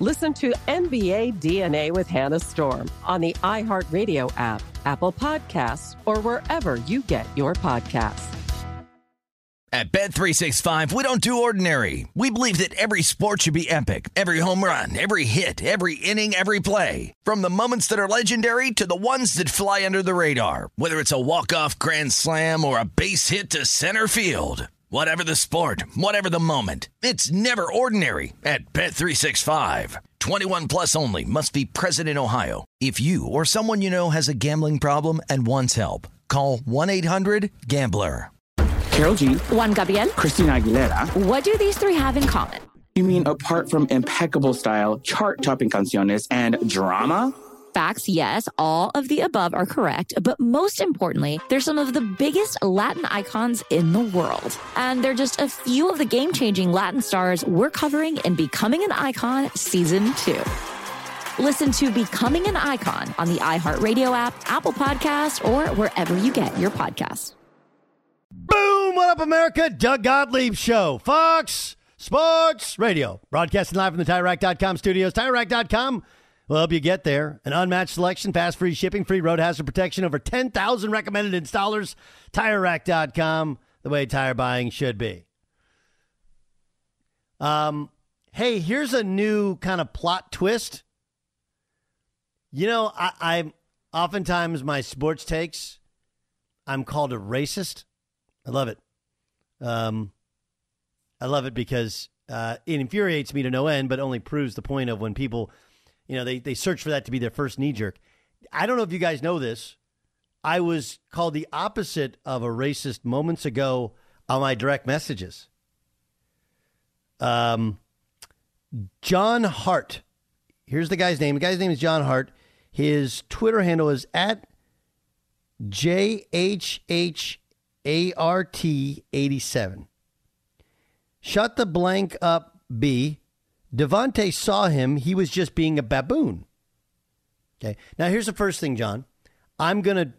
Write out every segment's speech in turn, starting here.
Listen to NBA DNA with Hannah Storm on the iHeartRadio app, Apple Podcasts, or wherever you get your podcasts. At Bet365, we don't do ordinary. We believe that every sport should be epic. Every home run, every hit, every inning, every play. From the moments that are legendary to the ones that fly under the radar. Whether it's a walk-off grand slam or a base hit to center field. Whatever the sport, whatever the moment, it's never ordinary at Bet365. 21 plus only must be present in Ohio. If you or someone you know has a gambling problem and wants help, call 1-800-GAMBLER. Karol G, Juan Gabriel. Christina Aguilera. What do these three have in common? You mean apart from impeccable style, chart-topping canciones, and drama? Facts, yes, all of the above are correct, but most importantly, they're some of the biggest Latin icons in the world. And they're just a few of the game changing Latin stars we're covering in Becoming an Icon Season 2. Listen to Becoming an Icon on the iHeartRadio app, Apple Podcasts, or wherever you get your podcasts. Boom! What up, America? Doug Gottlieb Show. Fox Sports Radio. Broadcasting live from the TireRack.com studios. TireRack.com will help you get there. An unmatched selection, fast free shipping, free road hazard protection, over 10,000 recommended installers. TireRack.com, the way tire buying should be. Um, hey, here's a new kind of plot twist. You know, I, I'm oftentimes my sports takes, I'm called a racist. I love it. Um, I love it because uh, it infuriates me to no end, but only proves the point of when people, you know, they, they search for that to be their first knee jerk. I don't know if you guys know this. I was called the opposite of a racist moments ago on my direct messages. Um, John Hart. Here's the guy's name. The guy's name is John Hart. His Twitter handle is at JHHART87. Shut the blank up, B. Davante saw him. He was just being a baboon. Okay. Now here's the first thing, John. I'm gonna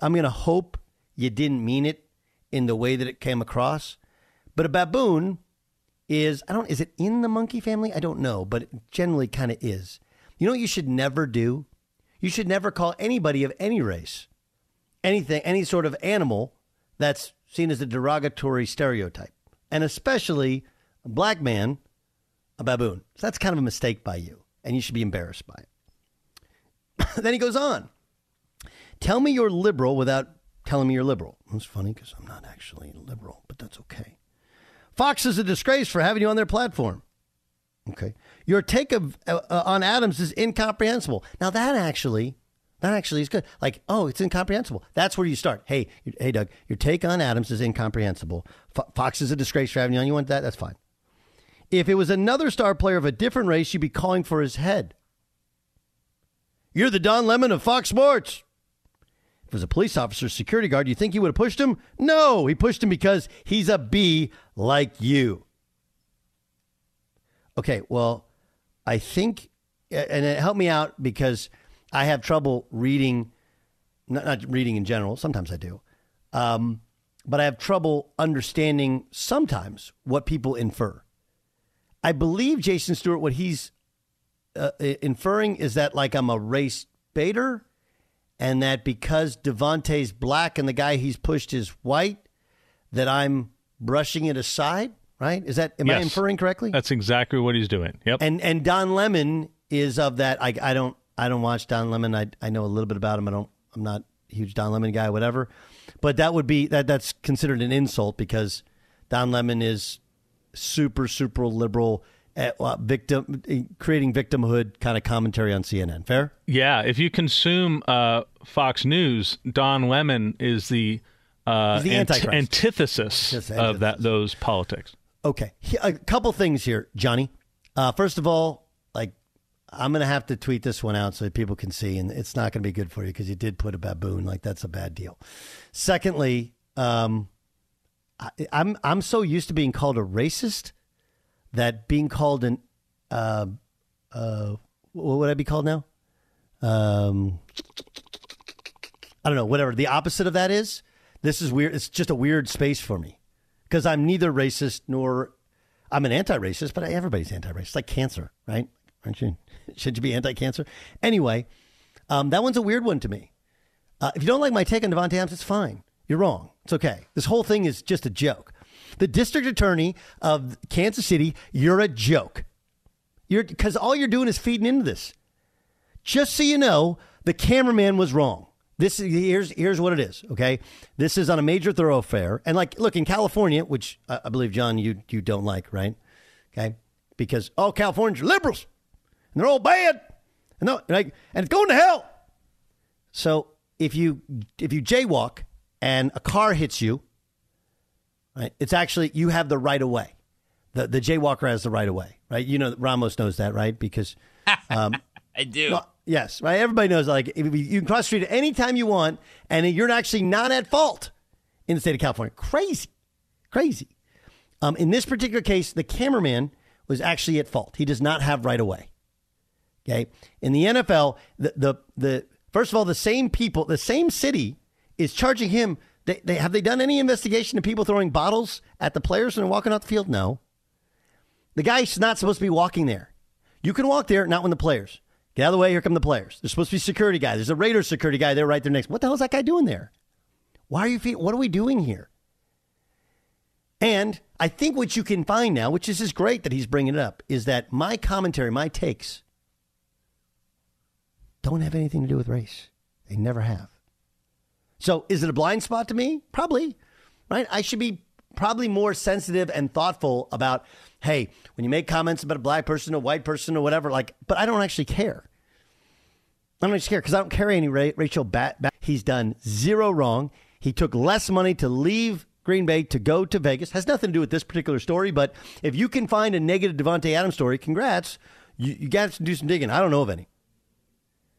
I'm gonna hope you didn't mean it in the way that it came across. But a baboon is I don't is it in the monkey family? I don't know, but it generally kind of is. You know what you should never do? You should never call anybody of any race anything any sort of animal that's seen as a derogatory stereotype. And especially a black man, a baboon. So that's kind of a mistake by you, and you should be embarrassed by it. then he goes on. Tell me you're liberal without telling me you're liberal. It's funny because I'm not actually liberal, but that's okay. Fox is a disgrace for having you on their platform. Okay. Your take of uh, uh, on Adams is incomprehensible. Now that actually, that actually is good. Like, oh, it's incomprehensible. That's where you start. Hey, hey, Doug, your take on Adams is incomprehensible. Fox is a disgrace for having you on. You want that? That's fine. If it was another star player of a different race, you'd be calling for his head. You're the Don Lemon of Fox Sports. If it was a police officer, security guard, you think he would have pushed him? No, he pushed him because he's a B like you. Okay, well, I think, and it helped me out because I have trouble reading, not, not reading in general. Sometimes I do. Um, but I have trouble understanding sometimes what people infer. I believe Jason Stewart, what he's uh, inferring is that like I'm a race baiter and that because Davante's black and the guy he's pushed is white, that I'm brushing it aside right? Is that am yes. I inferring correctly? That's exactly what he's doing. Yep. And and Don Lemon is of that. I I don't I don't watch Don Lemon. I I know a little bit about him. I don't. I'm not a huge Don Lemon guy. Whatever. But that would be that that's considered an insult because Don Lemon is super super liberal. At, uh, victim creating victimhood kind of commentary on CNN. Fair? Yeah. If you consume uh, Fox News, Don Lemon is the uh, the ant- antithesis of that those politics. Okay, a couple things here, Johnny. Uh, first of all, like I'm going to have to tweet this one out so that people can see, and it's not going to be good for you because you did put a baboon. Like that's a bad deal. Secondly, um, I, I'm I'm so used to being called a racist that being called an uh, uh, what would I be called now? Um, I don't know. Whatever the opposite of that is. This is weird. It's just a weird space for me because I'm neither racist nor I'm an anti-racist, but everybody's anti-racist. like cancer, right? Aren't you? Should you be anti-cancer? Anyway, um, that one's a weird one to me. Uh, if you don't like my take on Davante Adams, it's fine. You're wrong. It's okay. This whole thing is just a joke. The district attorney of Kansas City, you're a joke. You're because all you're doing is feeding into this. Just so you know, the cameraman was wrong. This is, here's here's what it is. Okay, this is on a major thoroughfare, and like, look in California, which I, I believe John you you don't like, right? Okay, because all Californians are liberals, and they're all bad, and like, and it's going to hell. So if you if you jaywalk and a car hits you, right, it's actually you have the right of way. The the jaywalker has the right of way, right? You know Ramos knows that, right? Because um, I do. Well, Yes, right. Everybody knows like you can cross the street anytime you want, and you're actually not at fault in the state of California. Crazy, crazy. Um, in this particular case, the cameraman was actually at fault. He does not have right of way. Okay. In the NFL, the the the first of all, the same people, the same city is charging him. They, they have they done any investigation of people throwing bottles at the players and walking out the field? No. The guy's not supposed to be walking there. You can walk there, not when the players. Get out of the way. Here come the players. There's supposed to be security guy. There's a Raiders security guy there right there next. What the hell is that guy doing there? Why are you feeling? What are we doing here? And I think what you can find now, which is just great that he's bringing it up, is that my commentary, my takes, don't have anything to do with race. They never have. So is it a blind spot to me? Probably, right? I should be probably more sensitive and thoughtful about hey, when you make comments about a black person, a white person, or whatever, like, but I don't actually care. I don't actually care because I don't carry any ra- racial bat, bat. He's done zero wrong. He took less money to leave Green Bay to go to Vegas. Has nothing to do with this particular story, but if you can find a negative Davante Adams story, congrats. You, you got to do some digging. I don't know of any.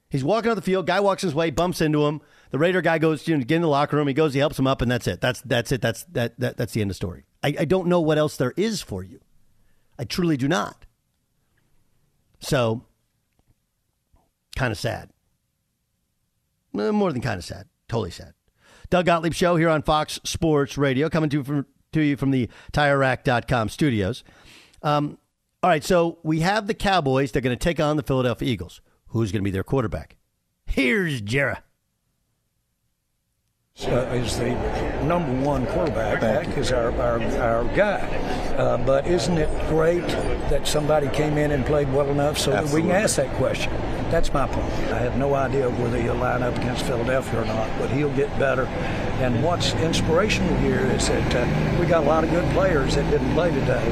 He's walking out the field. Guy walks his way, bumps into him. The Raider guy goes you know, get in the locker room. He goes, he helps him up, and that's it. That's that's it. That's that, that that's the end of the story. I, I don't know what else there is for you. I truly do not. So, kind of sad. Uh, more than kind of sad. Totally sad. Doug Gottlieb Show here on Fox Sports Radio, coming to, from, to you from the TireRack.com studios. Um, all right, so we have the Cowboys. They're going to take on the Philadelphia Eagles. Who's going to be their quarterback? Here's Jerry uh, is the number one quarterback. Is our, our, our guy. Uh, but isn't it great that somebody came in and played well enough so Absolutely. that we can ask that question? That's my point. I have no idea whether he'll line up against Philadelphia or not, but he'll get better. And what's inspirational here is that uh, we got a lot of good players that didn't play today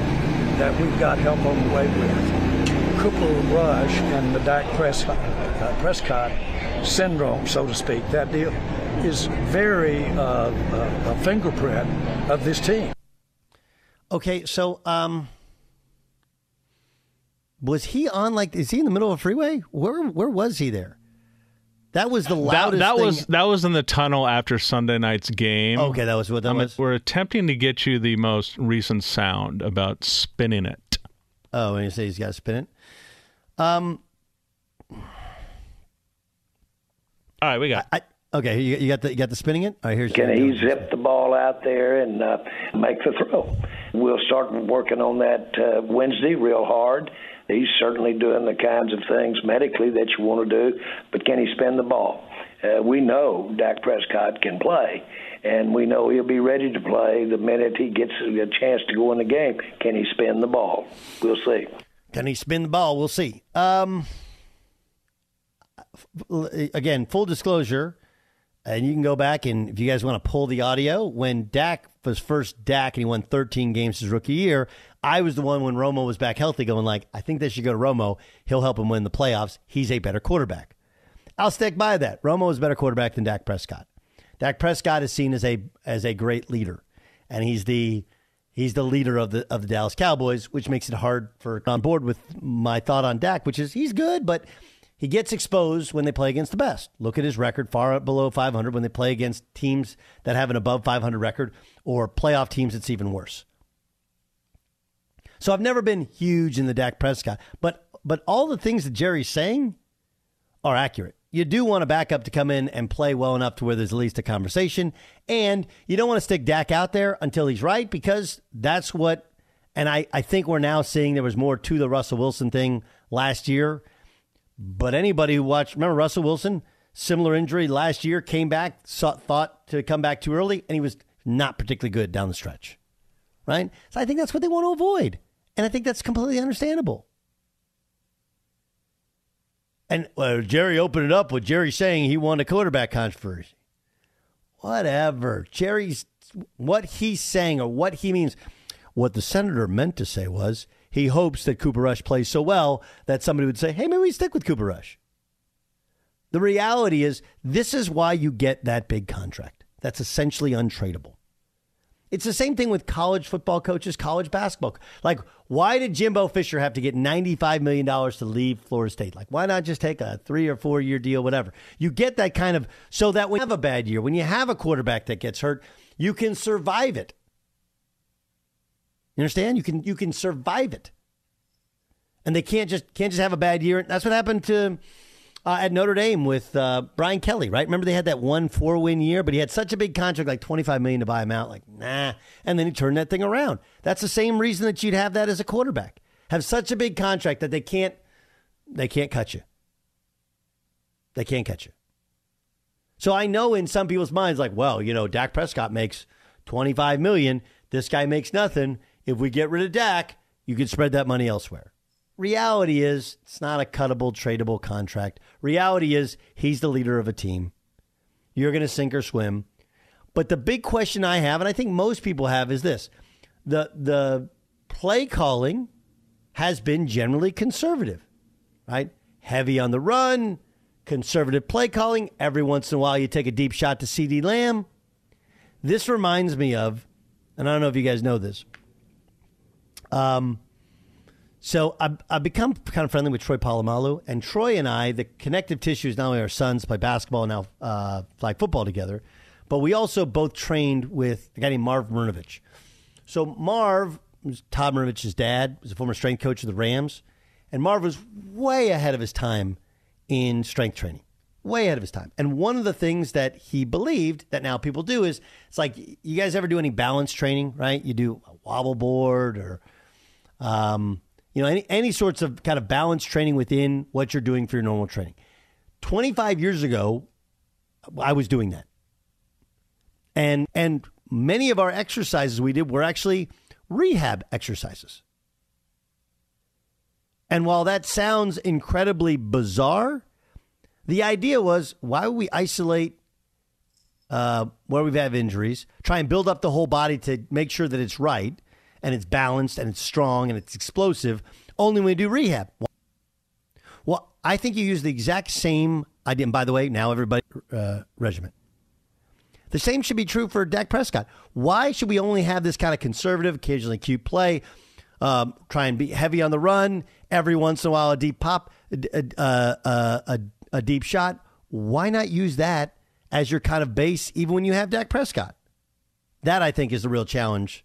that we've got help on the way with. Cooper Rush and the Dak Prescott, uh, Prescott syndrome, so to speak, that deal is very uh, uh, a fingerprint of this team. Okay, so um, was he on like? Is he in the middle of a freeway? Where where was he there? That was the loudest. That, that thing. was that was in the tunnel after Sunday night's game. Okay, that was what that I'm- was. We're attempting to get you the most recent sound about spinning it. Oh, when you say he's got to spin it. Um. All right, we got. I, okay, you, you got the you got the spinning it. All right, here's the Can he zip the ball out there and uh, make the throw? We'll start working on that uh, Wednesday real hard. He's certainly doing the kinds of things medically that you want to do, but can he spin the ball? Uh, we know Dak Prescott can play, and we know he'll be ready to play the minute he gets a chance to go in the game. Can he spin the ball? We'll see. Can he spin the ball? We'll see. Um, f- again, full disclosure, and you can go back and if you guys want to pull the audio, when Dak was first Dak and he won 13 games his rookie year, I was the one when Romo was back healthy going like, I think they should go to Romo. He'll help him win the playoffs. He's a better quarterback. I'll stick by that. Romo is a better quarterback than Dak Prescott. Dak Prescott is seen as a as a great leader, and he's the he's the leader of the of the Dallas Cowboys, which makes it hard for on board with my thought on Dak, which is he's good, but he gets exposed when they play against the best. Look at his record, far below 500 when they play against teams that have an above 500 record or playoff teams that's even worse. So I've never been huge in the Dak Prescott, but but all the things that Jerry's saying are accurate. You do want a backup to come in and play well enough to where there's at least a conversation, and you don't want to stick Dak out there until he's right because that's what. And I, I think we're now seeing there was more to the Russell Wilson thing last year. But anybody who watched, remember Russell Wilson, similar injury last year, came back, thought to come back too early, and he was not particularly good down the stretch. Right? So I think that's what they want to avoid. And I think that's completely understandable. And Jerry opened it up with Jerry saying he won a quarterback controversy. Whatever. Jerry's what he's saying or what he means. What the senator meant to say was he hopes that Cooper Rush plays so well that somebody would say, hey, maybe we stick with Cooper Rush. The reality is, this is why you get that big contract. That's essentially untradeable. It's the same thing with college football coaches, college basketball. Like, why did Jimbo Fisher have to get $95 million to leave Florida State? Like, why not just take a three or four year deal, whatever? You get that kind of, so that when you have a bad year, when you have a quarterback that gets hurt, you can survive it. You understand? You can you can survive it, and they can't just can't just have a bad year. That's what happened to uh, at Notre Dame with uh, Brian Kelly, right? Remember they had that one four win year, but he had such a big contract, like twenty five million to buy him out. Like nah, and then he turned that thing around. That's the same reason that you'd have that as a quarterback. Have such a big contract that they can't they can't cut you. They can't catch you. So I know in some people's minds, like, well, you know, Dak Prescott makes twenty five million. This guy makes nothing. If we get rid of Dak, you can spread that money elsewhere. Reality is, it's not a cuttable, tradable contract. Reality is, he's the leader of a team. You're going to sink or swim. But the big question I have, and I think most people have, is this the, the play calling has been generally conservative, right? Heavy on the run, conservative play calling. Every once in a while, you take a deep shot to CeeDee Lamb. This reminds me of, and I don't know if you guys know this. Um, so I've, I've become kind of friendly with Troy Polamalu, and Troy and I, the connective tissue is not only our sons play basketball and now uh, flag football together, but we also both trained with a guy named Marv Marinovich. So Marv was Todd Marinovich's dad, was a former strength coach of the Rams, and Marv was way ahead of his time in strength training, way ahead of his time. And one of the things that he believed that now people do is it's like you guys ever do any balance training, right? You do a wobble board or um, you know, any, any sorts of kind of balance training within what you're doing for your normal training. 25 years ago, I was doing that. And, and many of our exercises we did were actually rehab exercises. And while that sounds incredibly bizarre, the idea was why would we isolate uh, where we've had injuries, try and build up the whole body to make sure that it's right and it's balanced and it's strong and it's explosive only when we do rehab. Well, I think you use the exact same idea. And by the way, now everybody uh, regiment. The same should be true for Dak Prescott. Why should we only have this kind of conservative, occasionally cute play? Um, try and be heavy on the run every once in a while, a deep pop, a, a, a, a deep shot. Why not use that as your kind of base, even when you have Dak Prescott? That I think is the real challenge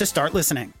to start listening.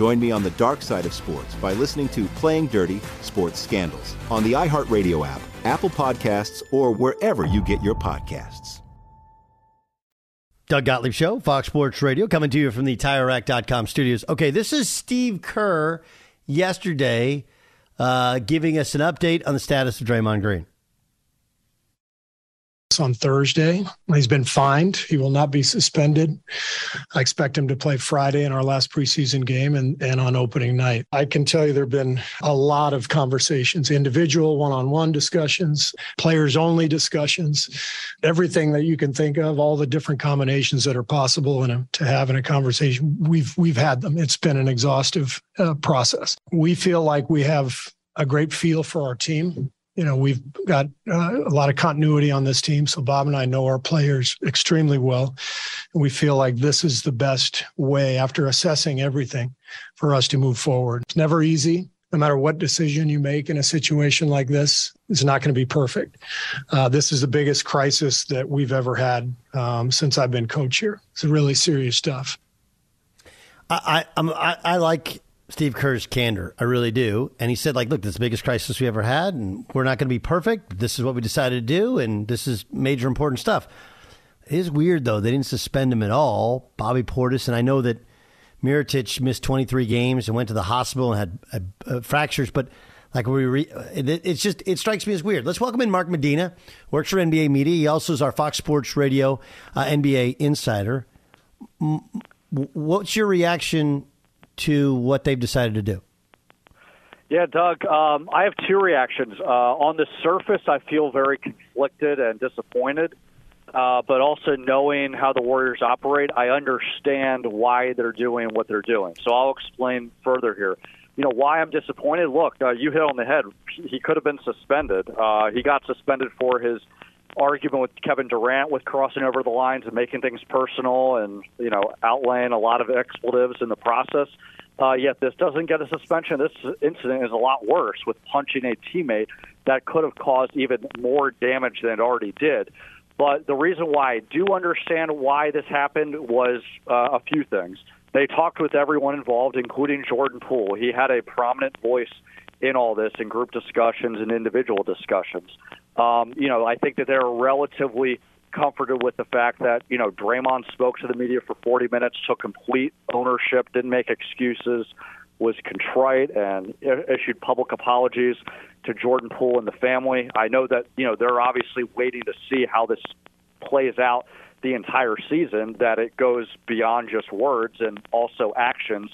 Join me on the dark side of sports by listening to Playing Dirty Sports Scandals on the iHeartRadio app, Apple Podcasts, or wherever you get your podcasts. Doug Gottlieb Show, Fox Sports Radio, coming to you from the TireRack.com studios. Okay, this is Steve Kerr yesterday uh, giving us an update on the status of Draymond Green. On Thursday. He's been fined. He will not be suspended. I expect him to play Friday in our last preseason game and, and on opening night. I can tell you there have been a lot of conversations, individual one on one discussions, players only discussions, everything that you can think of, all the different combinations that are possible in a, to have in a conversation. We've, we've had them. It's been an exhaustive uh, process. We feel like we have a great feel for our team you know, we've got uh, a lot of continuity on this team. So Bob and I know our players extremely well. And we feel like this is the best way after assessing everything for us to move forward. It's never easy. No matter what decision you make in a situation like this, it's not going to be perfect. Uh, this is the biggest crisis that we've ever had um, since I've been coach here. It's really serious stuff. I, I, I, I like Steve Kerr's candor. I really do. And he said, like, look, this is the biggest crisis we ever had, and we're not going to be perfect. This is what we decided to do, and this is major important stuff. It is weird, though. They didn't suspend him at all. Bobby Portis, and I know that Mirotic missed 23 games and went to the hospital and had uh, uh, fractures, but like we re- it, it's just it strikes me as weird. Let's welcome in Mark Medina, works for NBA Media. He also is our Fox Sports Radio uh, NBA insider. What's your reaction to what they've decided to do? Yeah, Doug, um, I have two reactions. Uh, on the surface, I feel very conflicted and disappointed. Uh, but also knowing how the Warriors operate, I understand why they're doing what they're doing. So I'll explain further here. You know why I'm disappointed. Look, uh, you hit on the head. He could have been suspended. Uh, he got suspended for his argument with Kevin Durant with crossing over the lines and making things personal and you know outlaying a lot of expletives in the process. Uh, yet this doesn't get a suspension. This incident is a lot worse with punching a teammate that could have caused even more damage than it already did. But the reason why I do understand why this happened was uh, a few things. They talked with everyone involved, including Jordan Poole. He had a prominent voice in all this in group discussions and individual discussions. Um, you know, I think that they're relatively comforted with the fact that you know Draymond spoke to the media for 40 minutes, took complete ownership, didn't make excuses, was contrite, and issued public apologies to Jordan Poole and the family. I know that you know they're obviously waiting to see how this plays out the entire season, that it goes beyond just words and also actions.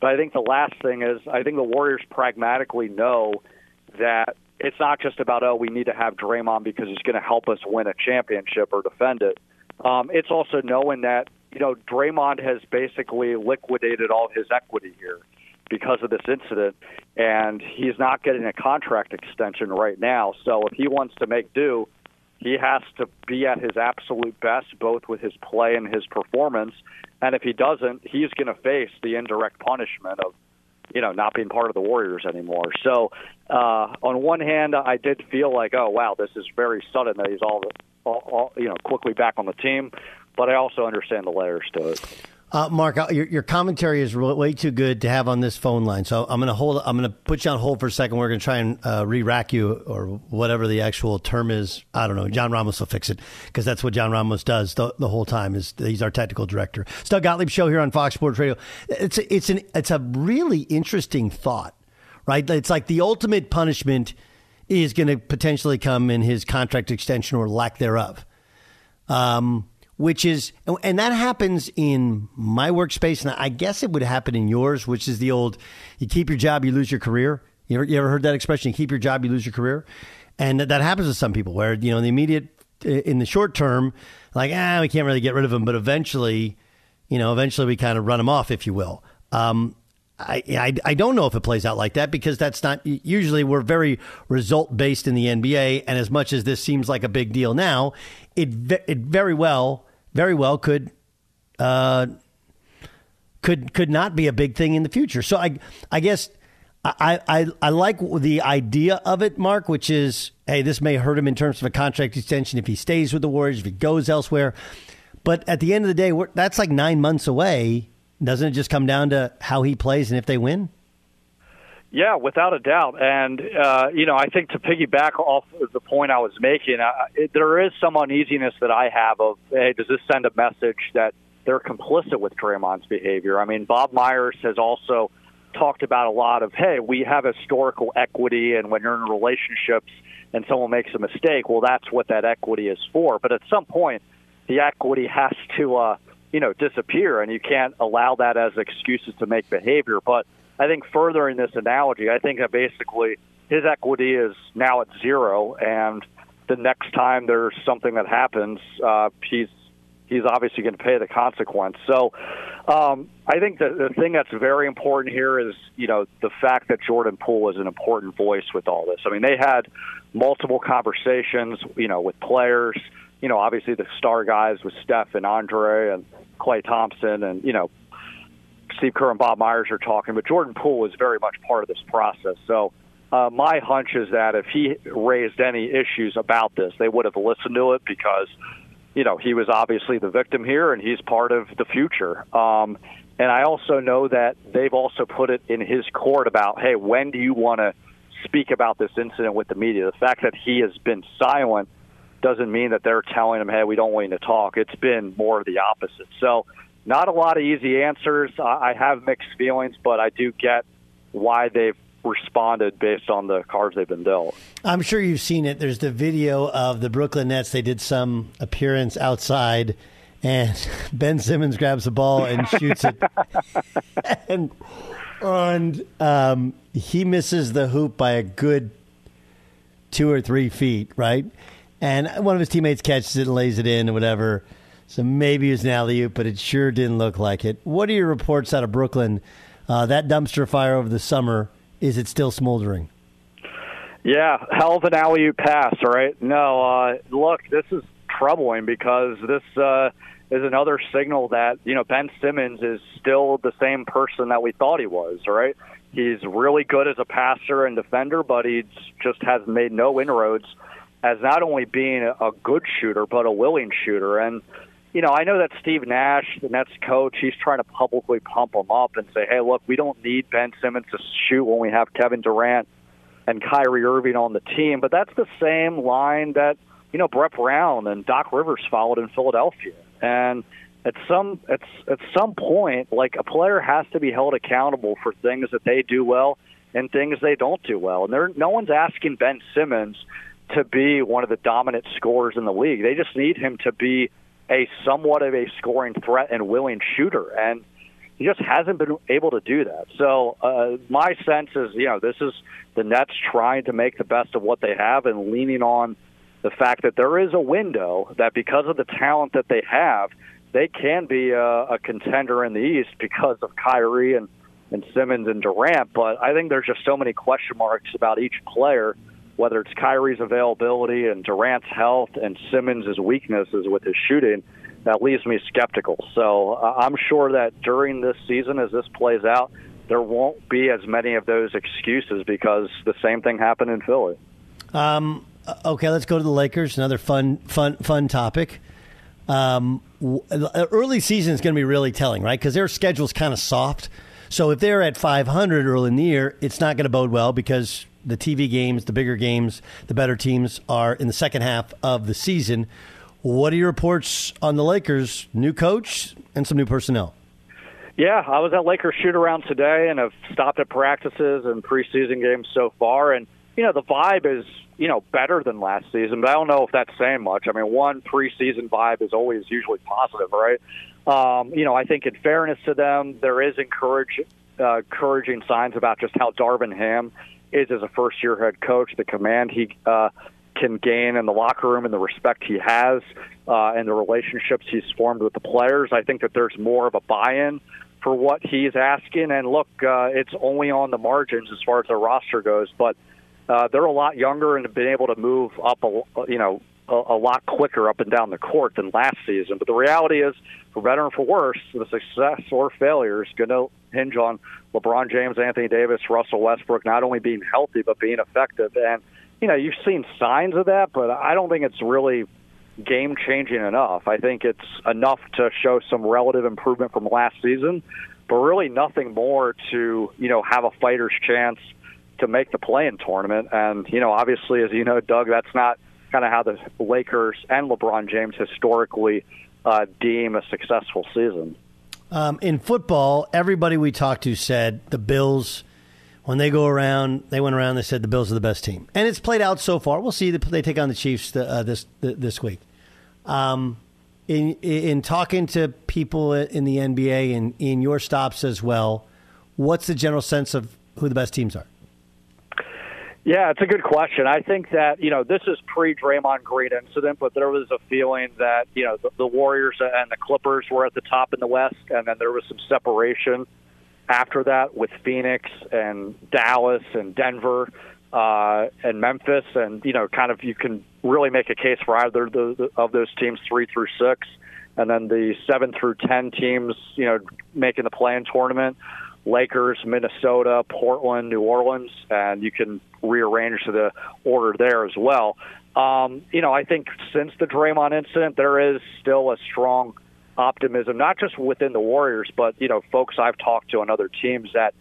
But I think the last thing is I think the Warriors pragmatically know that it's not just about oh we need to have Draymond because he's going to help us win a championship or defend it. Um, it's also knowing that you know Draymond has basically liquidated all his equity here because of this incident, and he's not getting a contract extension right now. So if he wants to make do, he has to be at his absolute best, both with his play and his performance. And if he doesn't, he's going to face the indirect punishment of you know, not being part of the Warriors anymore. So, uh, on one hand, I did feel like, oh wow, this is very sudden that he's all, all, all you know, quickly back on the team. But I also understand the layers to it. Uh, Mark, uh, your, your commentary is way too good to have on this phone line. So I'm going to hold. I'm going to put you on hold for a second. We're going to try and uh, re-rack you, or whatever the actual term is. I don't know. John Ramos will fix it because that's what John Ramos does the, the, whole time. Is he's our technical director. Doug Gottlieb show here on Fox Sports Radio. It's a, it's an it's a really interesting thought, right? It's like the ultimate punishment is going to potentially come in his contract extension or lack thereof. Um, which is, and that happens in my workspace, and I guess it would happen in yours, which is the old, you keep your job, you lose your career. You ever, you ever heard that expression? You keep your job, you lose your career, and that that happens to some people where you know in the immediate, in the short term, like ah, we can't really get rid of them, but eventually, you know, eventually we kind of run them off, if you will. Um, I, I, I don't know if it plays out like that because that's not usually we're very result based in the NBA, and as much as this seems like a big deal now, it it very well very well could uh, could could not be a big thing in the future. So I I guess I, I I like the idea of it, Mark, which is hey, this may hurt him in terms of a contract extension if he stays with the Warriors, if he goes elsewhere. But at the end of the day, that's like nine months away. Doesn't it just come down to how he plays and if they win? Yeah, without a doubt. And, uh, you know, I think to piggyback off of the point I was making, uh, it, there is some uneasiness that I have of, hey, does this send a message that they're complicit with Draymond's behavior? I mean, Bob Myers has also talked about a lot of, hey, we have historical equity, and when you're in relationships and someone makes a mistake, well, that's what that equity is for. But at some point, the equity has to, uh, you know, disappear, and you can't allow that as excuses to make behavior. But I think furthering this analogy, I think that basically his equity is now at zero, and the next time there's something that happens, uh, he's he's obviously going to pay the consequence. So um, I think the, the thing that's very important here is, you know, the fact that Jordan Poole is an important voice with all this. I mean, they had multiple conversations, you know, with players, you know, obviously the star guys with Steph and Andre and Klay Thompson and, you know, Steve Kerr and Bob Myers are talking, but Jordan Poole is very much part of this process. So uh, my hunch is that if he raised any issues about this, they would have listened to it because, you know, he was obviously the victim here and he's part of the future. Um, and I also know that they've also put it in his court about, hey, when do you want to speak about this incident with the media? The fact that he has been silent doesn't mean that they're telling him, hey, we don't want you to talk. It's been more of the opposite. So, not a lot of easy answers. I have mixed feelings, but I do get why they've responded based on the cards they've been dealt. I'm sure you've seen it. There's the video of the Brooklyn Nets. They did some appearance outside, and Ben Simmons grabs the ball and shoots it, and and um, he misses the hoop by a good two or three feet, right? And one of his teammates catches it and lays it in or whatever. So maybe it was an alley oop, but it sure didn't look like it. What are your reports out of Brooklyn? Uh, that dumpster fire over the summer is it still smoldering? Yeah, hell of an alley oop pass, right? No, uh, look, this is troubling because this uh, is another signal that you know Ben Simmons is still the same person that we thought he was, right? He's really good as a passer and defender, but he just has made no inroads as not only being a good shooter but a willing shooter. And you know, I know that Steve Nash, the Nets coach, he's trying to publicly pump him up and say, hey, look, we don't need Ben Simmons to shoot when we have Kevin Durant and Kyrie Irving on the team. But that's the same line that, you know, Brett Brown and Doc Rivers followed in Philadelphia. And at some at, at some point, like a player has to be held accountable for things that they do well and things they don't do well. And there, no one's asking Ben Simmons to be one of the dominant scorers in the league. They just need him to be a somewhat of a scoring threat and willing shooter, and he just hasn't been able to do that. So uh, my sense is, you know, this is the Nets trying to make the best of what they have and leaning on the fact that there is a window that because of the talent that they have, they can be a, a contender in the East because of Kyrie and and Simmons and Durant. But I think there's just so many question marks about each player whether it's Kyrie's availability and Durant's health and Simmons' weaknesses with his shooting, that leaves me skeptical. So uh, I'm sure that during this season, as this plays out, there won't be as many of those excuses because the same thing happened in Philly. Um, okay, let's go to the Lakers. Another fun, fun, fun topic. Um, early season is going to be really telling, right? Because their schedule's kind of soft. So if they're at 500 early in the year, it's not going to bode well because the TV games, the bigger games, the better teams are in the second half of the season. What are your reports on the Lakers? New coach and some new personnel. Yeah, I was at Lakers shoot around today and have stopped at practices and preseason games so far. And, you know, the vibe is, you know, better than last season, but I don't know if that's saying much. I mean, one preseason vibe is always usually positive, right? Um, you know, I think in fairness to them, there is encourage, uh, encouraging signs about just how Darvin Ham is as a first year head coach, the command he uh, can gain in the locker room and the respect he has uh, and the relationships he's formed with the players. I think that there's more of a buy in for what he's asking. And look, uh, it's only on the margins as far as their roster goes, but uh, they're a lot younger and have been able to move up, a, you know, a, a lot quicker up and down the court than last season. But the reality is, for better or for worse, the success or failure is going to hinge on LeBron James, Anthony Davis, Russell Westbrook not only being healthy but being effective. And you know, you've seen signs of that, but I don't think it's really game changing enough. I think it's enough to show some relative improvement from last season, but really nothing more to you know have a fighter's chance to make the play-in tournament. And you know, obviously, as you know, Doug, that's not kind of how the Lakers and LeBron James historically uh, deem a successful season. Um, in football, everybody we talked to said the Bills, when they go around, they went around, they said the Bills are the best team. And it's played out so far. We'll see. They take on the Chiefs uh, this this week. Um, in, in talking to people in the NBA and in your stops as well, what's the general sense of who the best teams are? Yeah, it's a good question. I think that you know this is pre Draymond Green incident, but there was a feeling that you know the, the Warriors and the Clippers were at the top in the West, and then there was some separation after that with Phoenix and Dallas and Denver uh, and Memphis, and you know, kind of you can really make a case for either of those, of those teams, three through six, and then the seven through ten teams, you know, making the play-in tournament. Lakers, Minnesota, Portland, New Orleans, and you can rearrange the order there as well. Um, you know, I think since the Draymond incident, there is still a strong optimism, not just within the Warriors, but you know, folks I've talked to on other teams that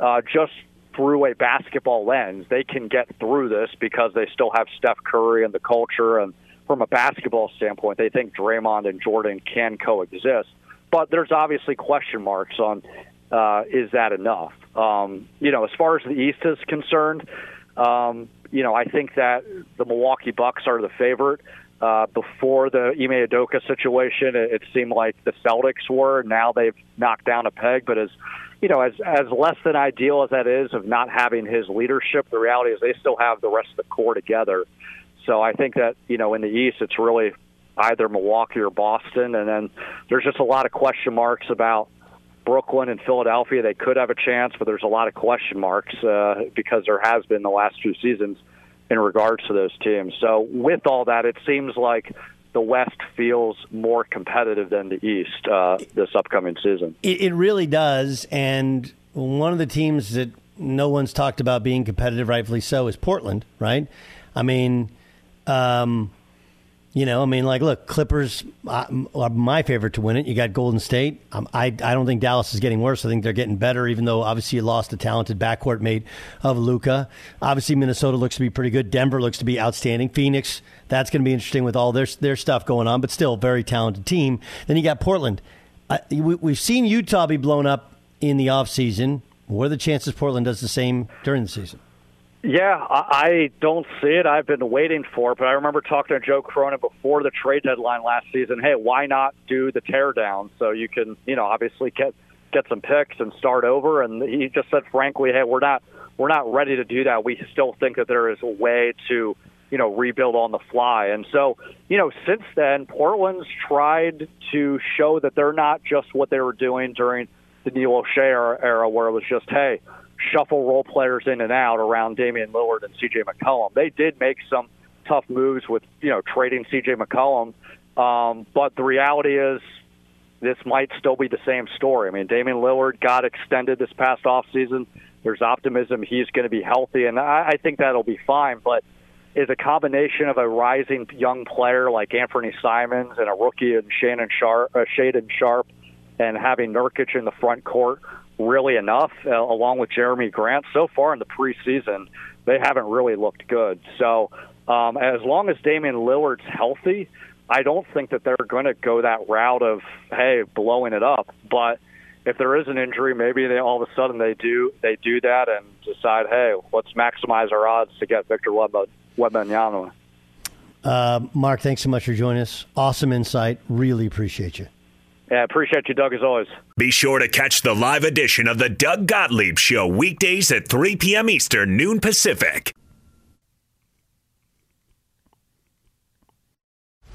uh, just through a basketball lens, they can get through this because they still have Steph Curry and the culture, and from a basketball standpoint, they think Draymond and Jordan can coexist. But there's obviously question marks on uh, is that enough? Um, you know, as far as the East is concerned, um, you know, I think that the Milwaukee Bucks are the favorite. Uh, before the Ime Udoka situation, it, it seemed like the Celtics were. Now they've knocked down a peg, but as you know, as as less than ideal as that is of not having his leadership, the reality is they still have the rest of the core together. So I think that you know in the East, it's really either Milwaukee or Boston, and then there's just a lot of question marks about Brooklyn and Philadelphia, they could have a chance, but there's a lot of question marks uh, because there has been the last two seasons in regards to those teams. So, with all that, it seems like the West feels more competitive than the East uh, this upcoming season. It, it really does. And one of the teams that no one's talked about being competitive, rightfully so, is Portland, right? I mean, um, you know, I mean, like, look, Clippers uh, are my favorite to win it. You got Golden State. Um, I, I don't think Dallas is getting worse. I think they're getting better, even though obviously you lost a talented backcourt mate of Luka. Obviously, Minnesota looks to be pretty good. Denver looks to be outstanding. Phoenix, that's going to be interesting with all their their stuff going on, but still very talented team. Then you got Portland. Uh, we, we've seen Utah be blown up in the offseason. What are the chances Portland does the same during the season? Yeah, I don't see it. I've been waiting for it, but I remember talking to Joe Cronin before the trade deadline last season. Hey, why not do the teardown so you can, you know, obviously get get some picks and start over? And he just said, frankly, hey, we're not we're not ready to do that. We still think that there is a way to, you know, rebuild on the fly. And so, you know, since then, Portland's tried to show that they're not just what they were doing during the Neil Olshey era, where it was just, hey shuffle role players in and out around Damian Lillard and C.J. McCollum. They did make some tough moves with you know trading C.J. McCollum, um, but the reality is this might still be the same story. I mean, Damian Lillard got extended this past off season. There's optimism he's going to be healthy, and I, I think that'll be fine. But is a combination of a rising young player like Anfernee Simons and a rookie in Shannon Sharpe, uh, Shaedon Sharpe, and having Nurkic in the front court really enough, uh, along with Jerami Grant. So far in the preseason, they haven't really looked good. So um, as long as Damian Lillard's healthy, I don't think that they're going to go that route of hey blowing it up. But if there is an injury, maybe they all of a sudden they do they do that and decide hey let's maximize our odds to get Victor Wembanyama. Uh, Mark, thanks so much for joining us. Awesome insight. Really appreciate you. Yeah, appreciate you, Doug, as always. Be sure to catch the live edition of the Doug Gottlieb Show weekdays at 3 p.m. Eastern, noon Pacific.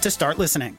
to start listening.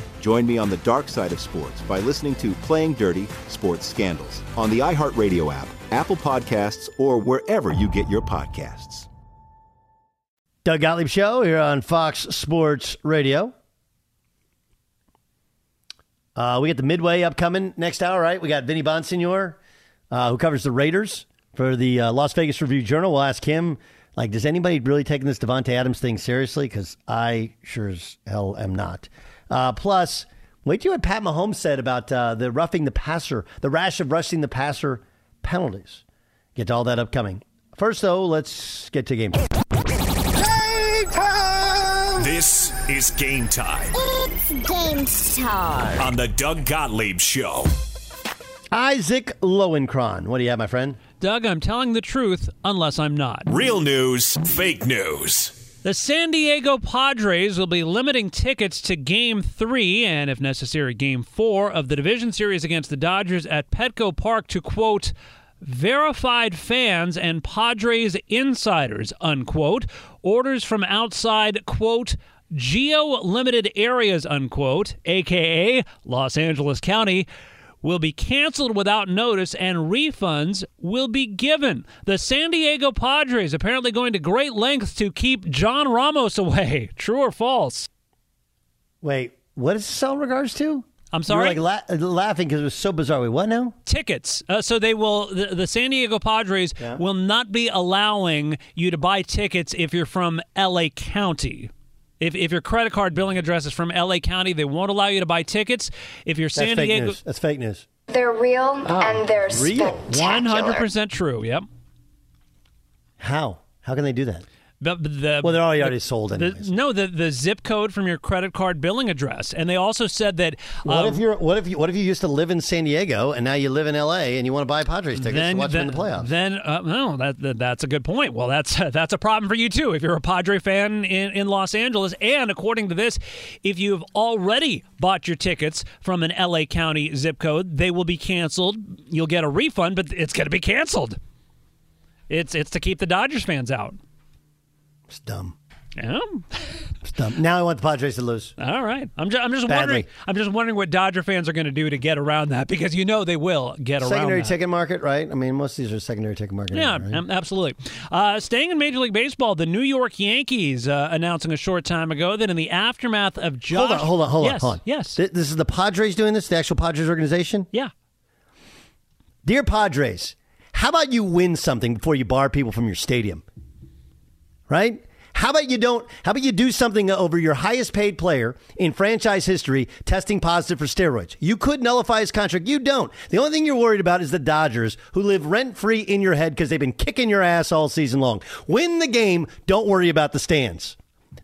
Join me on the dark side of sports by listening to Playing Dirty Sports Scandals on the iHeartRadio app, Apple Podcasts, or wherever you get your podcasts. Doug Gottlieb Show here on Fox Sports Radio. Uh, we got the midway upcoming next hour, right? We got Vinny Bonsignore, uh, who covers the Raiders for the uh, Las Vegas Review Journal. We'll ask him, like, does anybody really taking this Davante Adams thing seriously? Because I sure as hell am not. Uh, plus, wait till what Pat Mahomes said about uh, the roughing the passer, the rash of rushing the passer penalties. Get to all that upcoming. First, though, let's get to game. Time. This is game time It's game time. on the Doug Gottlieb Show. Isaac Lowenkron. What do you have, my friend? Doug, I'm telling the truth unless I'm not. Real news, fake news. The San Diego Padres will be limiting tickets to Game 3 and, if necessary, Game 4 of the division series against the Dodgers at Petco Park to, quote, verified fans and Padres insiders, unquote. Orders from outside, quote, geo limited areas, unquote, aka Los Angeles County, will be canceled without notice and refunds will be given. The San Diego Padres apparently going to great lengths to keep John Ramos away. True or false? Wait, what is this all in regards to? I'm sorry? You're like la- laughing because it was so bizarre. Wait, what now? Tickets. Uh, so they will. The, the San Diego Padres will not be allowing you to buy tickets if you're from L.A. County. If, if your credit card billing address is from L.A. County, they won't allow you to buy tickets. If you're San That's fake Diego, news. That's fake news. They're real and ah, they're real. one hundred percent true. Yep. How? How can they do that? But the, Well, they're already, the- already sold the- anyways. no, the the zip code from your credit card billing address, and they also said that. What um, if you're? What if you? What if you used to live in San Diego and now you live in L.A. and you want to buy Padres tickets then, to watch then, them in the playoffs? Then, uh, no, that, that that's a good point. Well, that's that's a problem for you too if you're a Padre fan in, in Los Angeles. And according to this, if you've already bought your tickets from an LA County zip code, they will be canceled. You'll get a refund, but it's going to be canceled. It's it's to keep the Dodgers fans out. It's dumb. Yeah. Stump. Now I want the Padres to lose. All right. I'm just, I'm just Badly. wondering. I'm just wondering what Dodger fans are going to do to get around that because you know they will get around Secondary ticket market, right? I mean, most of these are secondary ticket market. Yeah, right? absolutely. Uh, staying in Major League Baseball, the New York Yankees uh, announcing a short time ago that in the aftermath of Josh, Hold on, hold on, hold yes, on, hold on. Yes. Th- This is the Padres doing this, the actual Padres organization? Yeah. Dear Padres, how about you win something before you bar people from your stadium? Right? How about you don't how about you do something over your highest paid player in franchise history testing positive for steroids? You could nullify his contract. You don't. The only thing you're worried about is the Dodgers who live rent free in your head because they've been kicking your ass all season long. Win the game, don't worry about the stands.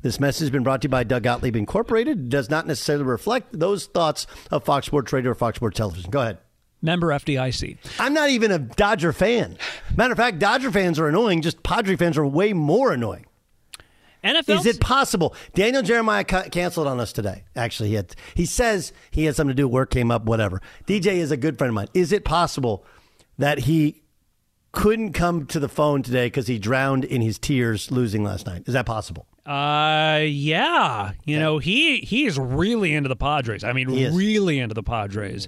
This message has been brought to you by Doug Gottlieb Incorporated. It does not necessarily reflect those thoughts of Fox Sports Radio or Fox Sports Television. Go ahead. Member FDIC. I'm not even a Dodger fan. Matter of fact, Dodger fans are annoying. Just Padre fans are way more annoying. NFL. Is it possible? Daniel Jeremiah ca- canceled on us today. Actually, he had, he says he had something to do. Work came up. Whatever. DJ is a good friend of mine. Is it possible that he couldn't come to the phone today because he drowned in his tears losing last night? Is that possible? Uh, yeah. You know, he he is really into the Padres. I mean, really into the Padres.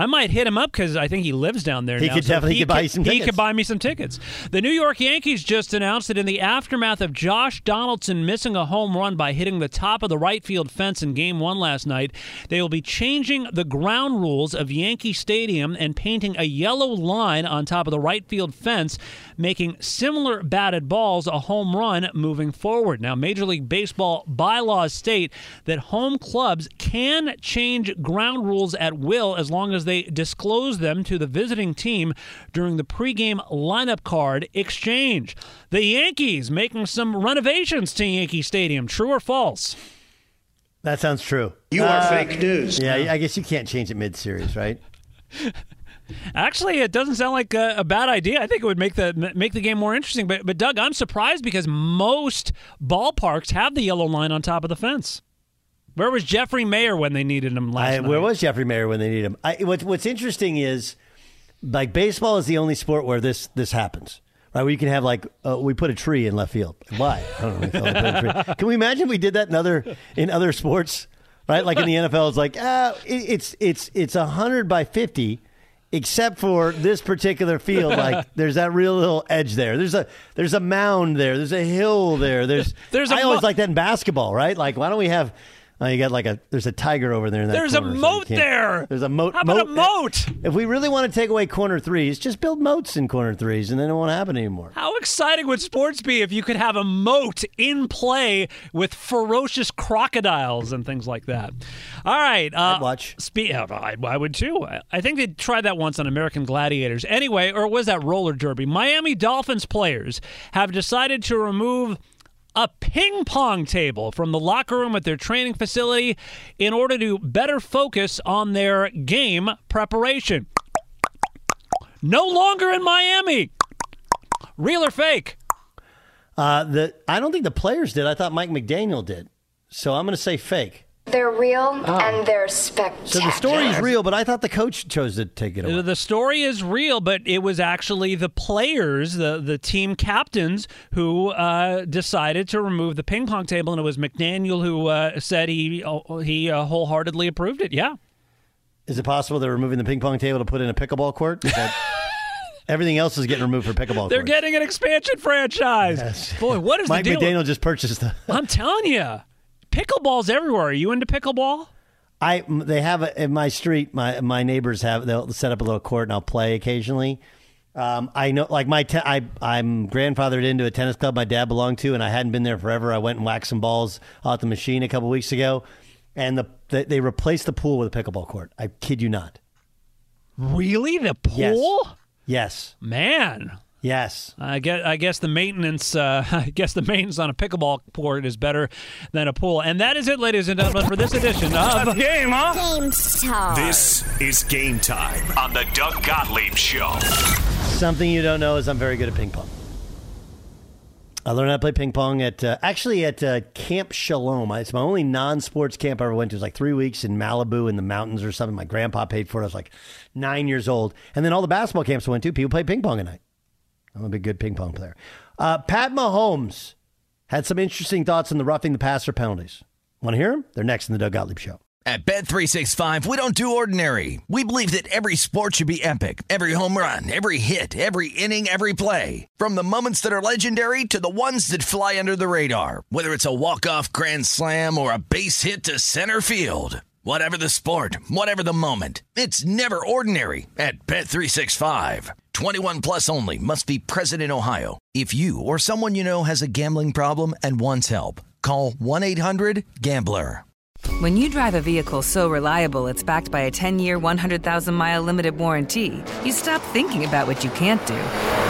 I might hit him up because I think he lives down there He now. could so definitely he could buy some He could buy me some tickets. The New York Yankees just announced that in the aftermath of Josh Donaldson missing a home run by hitting the top of the right field fence in Game One last night, they will be changing the ground rules of Yankee Stadium and painting a yellow line on top of the right field fence, making similar batted balls a home run moving forward. Now, Major League Baseball bylaws state that home clubs can change ground rules at will as long as they disclose them to the visiting team during the pregame lineup card exchange. The Yankees making some renovations to Yankee Stadium. True or false? That sounds true. You are Uh, fake news. Yeah, I guess you can't change it mid-series, right? Actually, it doesn't sound like a, a bad idea. I think it would make the make the game more interesting. But but Doug, I'm surprised because most ballparks have the yellow line on top of the fence. Where was Jeffrey Maier when they needed him last I, night? where was Jeffrey Maier when they needed him? I, what, what's interesting is, like baseball is the only sport where this this happens, right? Where you can have like uh, we put a tree in left field. Why? I don't know. We like putting a tree. Can we imagine if we did that in other in other sports, right? Like in the NFL, it's like ah, it, it's it's it's a hundred by fifty. Except for this particular field, like there's that real little edge there. There's a there's a mound there. There's a hill there. There's There's a I always mo- like that in basketball, right? Like why don't we have? Oh, you got like a there's a tiger over there in that There's a corner, so you moat can't- there. There's a moat. How about a moat? If we really want to take away corner threes, just build moats in corner threes, and then it won't happen anymore. How exciting would sports be if you could have a moat in play with ferocious crocodiles and things like that? All right. Uh, I'd watch. Spe- I, I would too. I- I think they tried that once on American Gladiators. Anyway, or was that roller derby? Miami Dolphins players have decided to remove a ping pong table from the locker room at their training facility in order to better focus on their game preparation. No longer in Miami. Real or fake? Uh, the I don't think the players did. I thought Mike McDaniel did. So I'm going to say fake. They're real Oh. and they're spectacular. So the story is real, but I thought the coach chose to take it away. The story is real, but it was actually the players, the the team captains, who uh, decided to remove the ping pong table, and it was McDaniel who uh, said he uh, he uh, wholeheartedly approved it. Yeah, Is it possible they're removing the ping pong table to put in a pickleball court? Is that- everything else is getting removed for pickleball. they're courts. getting an expansion franchise. Boy, what is Mike the deal? McDaniel just purchased the. I'm telling you, pickleball's everywhere. Are you into pickleball? I they have a, in my street. My my neighbors have they'll set up a little court and I'll play occasionally. Um, I know, like my te- I I'm grandfathered into a tennis club my dad belonged to, and I hadn't been there forever. I went and whacked some balls out the machine a couple weeks ago, and the, the they replaced the pool with a pickleball court. I kid you not. Really, the Yes. pool? Yes. Man. Yes. I guess I guess the maintenance uh, I guess the maintenance on a pickleball court is better than a pool. And that is it, ladies and gentlemen, for this edition of game, huh? Game time. This is game time on the Doug Gottlieb Show. Something you don't know is I'm very good at ping pong. I learned how to play ping pong at uh, actually at uh, Camp Shalom. It's my only non-sports camp I ever went to. It was like three weeks in Malibu in the mountains or something. My grandpa paid for it. I was like nine years old. And then all the basketball camps I went to, people play ping pong at night. I'm a big good ping pong player. Uh, Pat Mahomes had some interesting thoughts on the roughing the passer penalties. Want to hear them? They're next in the Doug Gottlieb Show. At Bet365, we don't do ordinary. We believe that every sport should be epic. Every home run, every hit, every inning, every play. From the moments that are legendary to the ones that fly under the radar. Whether it's a walk-off grand slam or a base hit to center field. Whatever the sport, whatever the moment. It's never ordinary at Bet365. 21 plus only must be present in Ohio. If you or someone you know has a gambling problem and wants help, call 1-800-GAMBLER. When you drive a vehicle so reliable it's backed by a 10 year, 100,000 mile limited warranty, you stop thinking about what you can't do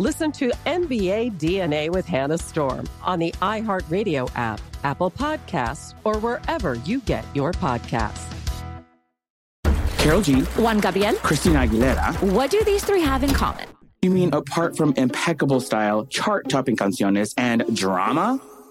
Listen to NBA DNA with Hannah Storm on the iHeartRadio app, Apple Podcasts, or wherever you get your podcasts. Karol G, Juan Gabriel, Christina Aguilera. What do these three have in common? You mean apart from impeccable style, chart topping canciones, and drama?